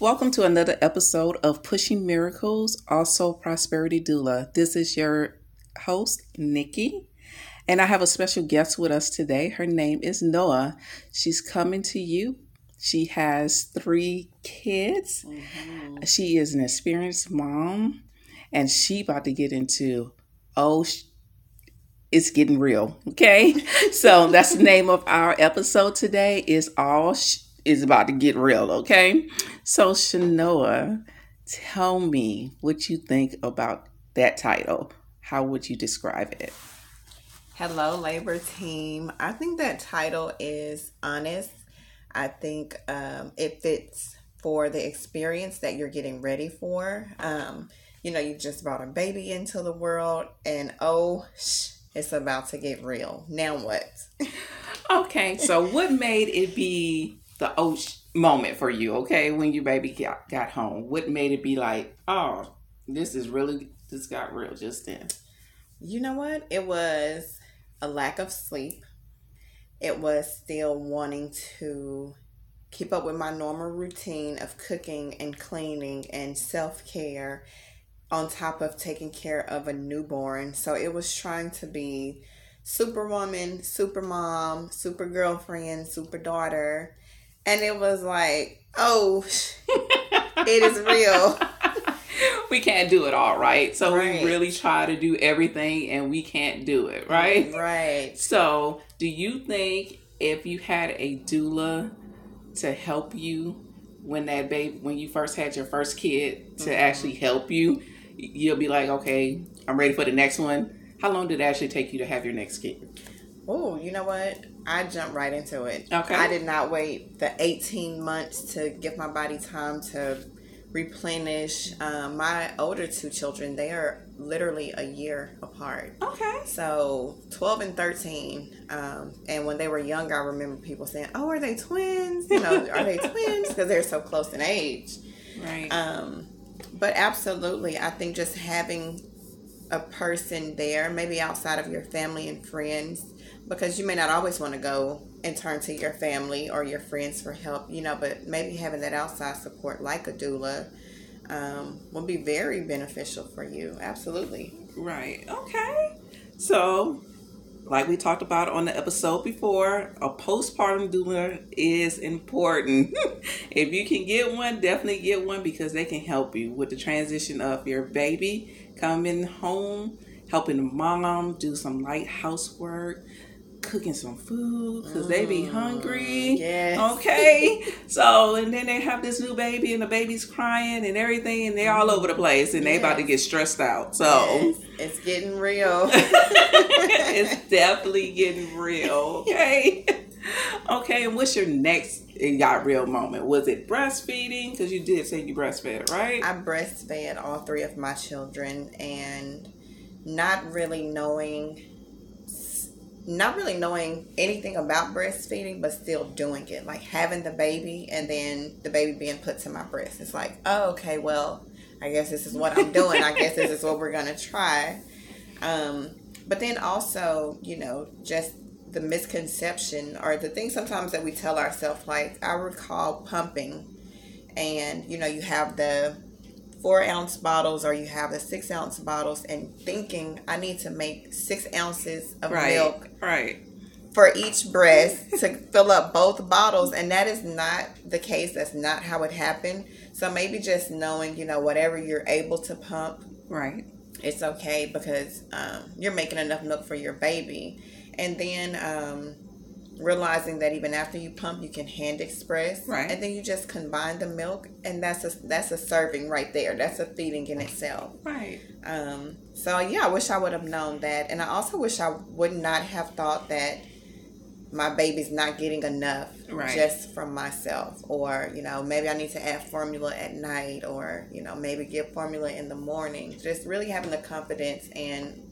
Welcome to another episode of Pushing Miracles, also Prosperity Doula. This is your host, Nikki, and I have a special guest with us today. Her name is Noah. She's coming to you. She has three kids. Mm-hmm. She is an experienced mom, and she about to get into oh, it's getting real. Okay, so that's the name of our episode today. Is all. Sh- is about to get real, okay? So, Shanoa, tell me what you think about that title. How would you describe it? Hello, Labor Team. I think that title is honest. I think um, it fits for the experience that you're getting ready for. Um, you know, you just brought a baby into the world, and oh, it's about to get real. Now what? okay, so what made it be the oh moment for you, okay, when your baby got, got home? What made it be like, oh, this is really, this got real just then? You know what? It was a lack of sleep. It was still wanting to keep up with my normal routine of cooking and cleaning and self care on top of taking care of a newborn. So it was trying to be superwoman, super mom, super girlfriend, super daughter, and it was like, oh, it is real. we can't do it all, right? So right. we really try to do everything and we can't do it, right? Right. So, do you think if you had a doula to help you when that baby when you first had your first kid to mm-hmm. actually help you, you'll be like, "Okay, I'm ready for the next one." How long did it actually take you to have your next kid? Oh, you know what? I jumped right into it. Okay. I did not wait the 18 months to give my body time to replenish. Um, my older two children, they are literally a year apart. Okay. So 12 and 13. Um, and when they were young, I remember people saying, oh, are they twins? You know, are they twins? Because they're so close in age. Right. Um, but absolutely, I think just having a person there, maybe outside of your family and friends, because you may not always want to go and turn to your family or your friends for help, you know, but maybe having that outside support like a doula um, will be very beneficial for you. Absolutely. Right. Okay. So, like we talked about on the episode before, a postpartum doula is important. if you can get one, definitely get one because they can help you with the transition of your baby coming home, helping mom do some light housework, cooking some food because mm, they be hungry. Yes. Okay. so and then they have this new baby and the baby's crying and everything and they're all over the place and yes. they about to get stressed out. So yes. It's getting real. it's definitely getting real. Okay. Okay, and what's your next it got real moment? Was it breastfeeding? Because you did say you breastfed, right? I breastfed all three of my children and not really knowing not really knowing anything about breastfeeding, but still doing it. Like having the baby and then the baby being put to my breast. It's like, oh, okay, well, I guess this is what I'm doing. I guess this is what we're going to try. Um, but then also, you know, just the misconception or the thing sometimes that we tell ourselves, like I recall pumping and, you know, you have the four ounce bottles or you have the six ounce bottles and thinking I need to make six ounces of right, milk right for each breast to fill up both bottles and that is not the case. That's not how it happened. So maybe just knowing you know whatever you're able to pump right. it's okay because um, you're making enough milk for your baby. And then um, realizing that even after you pump you can hand express. Right. And then you just combine the milk and that's a that's a serving right there. That's a feeding in itself. Right. Um so yeah i wish i would have known that. And i also wish i would not have thought that my baby's not getting enough right. just from myself or you know maybe i need to add formula at night or you know maybe give formula in the morning just really having the confidence and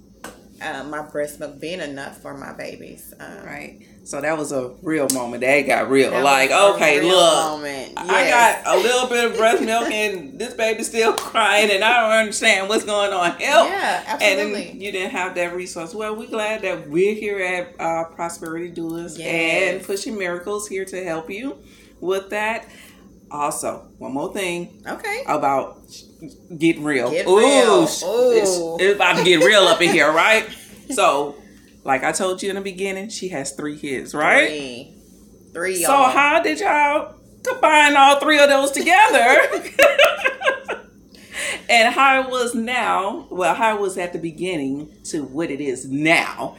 uh, my breast milk being enough for my babies um, right so that was a real moment. That got real. That like, okay, look, yes. I got a little bit of breast milk, and this baby's still crying, and I don't understand what's going on. Help! Yeah, absolutely. And you didn't have that resource. Well, we're glad that we're here at uh, Prosperity Doulas yes. and Pushing Miracles here to help you with that. Also, one more thing Okay. about getting real. Get Ooh, real. It's, it's about to get real up in here, right? So, like I told you in the beginning, she has three kids, right? Three. Three, So y'all. how did y'all combine all three of those together? and how it was now, well, how it was at the beginning to what it is now.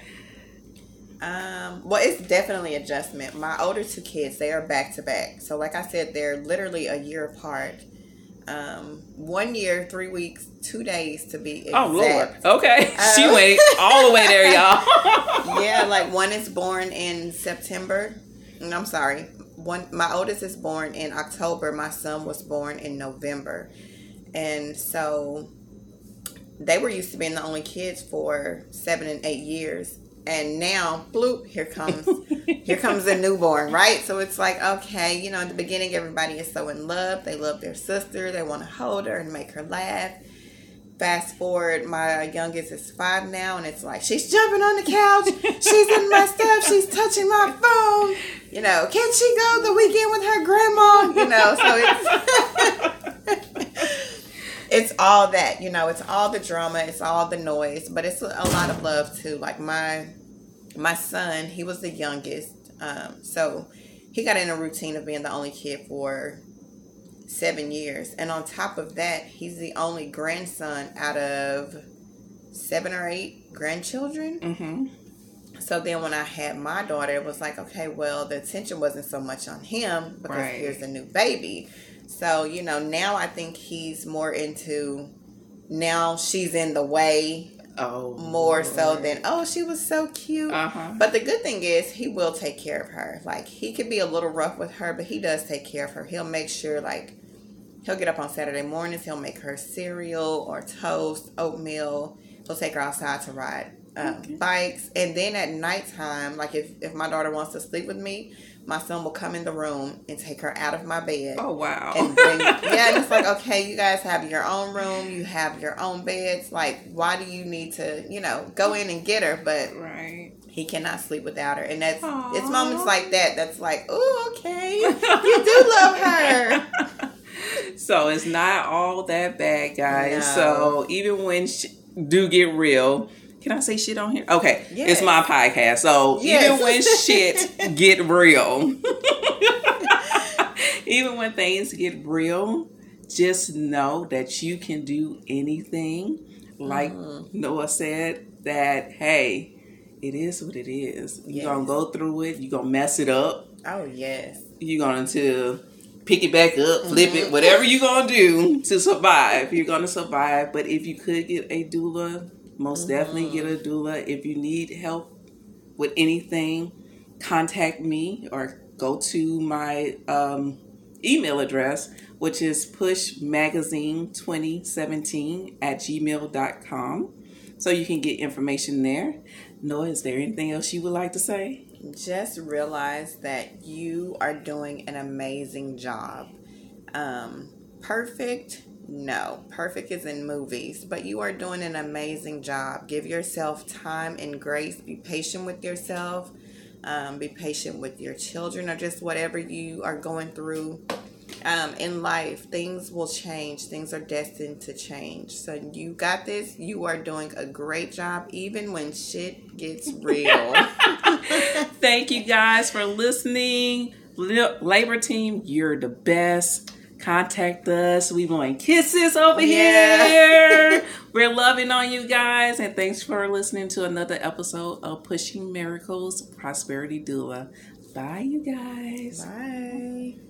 Um, well, it's definitely adjustment. My older two kids, they are back to back. So, like I said, they're literally a year apart. Um, one year, three weeks, two days to be exact. Oh Lord. Okay. she Oh. went all the way there, y'all. yeah, like one is born in September. and I'm sorry. One my oldest is born in October. My son was born in November. And so they were used to being the only kids for seven and eight years. And now, bloop, here comes here comes the newborn, right? So it's like, okay, you know, in the beginning everybody is so in love. They love their sister, they want to hold her and make her laugh. Fast forward, my youngest is five now, and it's like she's jumping on the couch, she's in my stuff, she's touching my phone. You know, can she go the weekend with her grandma? You know, so it's it's all that. You know, it's all the drama, it's all the noise, but it's a lot of love too. Like my my son, he was the youngest, um, so he got in a routine of being the only kid for seven years. And on top of that, he's the only grandson out of seven or eight grandchildren. hmm So then when I had my daughter, it was like, okay, well, the attention wasn't so much on him because Right. here's a new baby. So, you know, now I think he's more into now she's in the way Oh. more so than, oh, she was so cute. Uh huh. But the good thing is, he will take care of her. Like, he could be a little rough with her, but he does take care of her. He'll make sure, like, he'll get up on Saturday mornings, he'll make her cereal or toast, oatmeal. He'll take her outside to ride um, bikes. And then at nighttime, like, if, if my daughter wants to sleep with me, my son will come in the room and take her out of my bed. Oh wow. And bring, yeah, and it's like, okay, you guys have your own room, you have your own beds. Like, why do you need to, you know, go in and get her? But right. he cannot sleep without her and that's Aw. it's moments like that that's like oh okay you do love her So it's not all that bad, guys. No. So even when sh- do get real, can I say shit on here? Okay, Yes. it's my podcast. So Yes. even when shit get real, even when things get real, just know that you can do anything. Like Mm-hmm. Noah said, that hey, it is what it is. You're gonna go through it. You're gonna mess it up. oh yes you're going to pick it back up, flip it, whatever you're going to do to survive. You're going to survive. But if you could get a doula, most definitely get a doula. If you need help with anything, contact me or go to my um, email address, which is pushmagazine2017 at gmail.com. So you can get information there. Noah, is there anything else you would like to say? just realize that you are doing an amazing job um perfect no perfect is in movies but you are doing an amazing job. Give yourself time and grace. Be patient with yourself. Um, be patient with your children or just whatever you are going through um, in life. Things will change. Things are destined to change. So you got this. You are doing a great job even when shit gets real. Thank you guys for listening. Labor team, you're the best. Contact us. We want kisses over Yeah. here. We're loving on you guys. And thanks for listening to another episode of Pushing Miracles Prosperity Doula. Bye, you guys. bye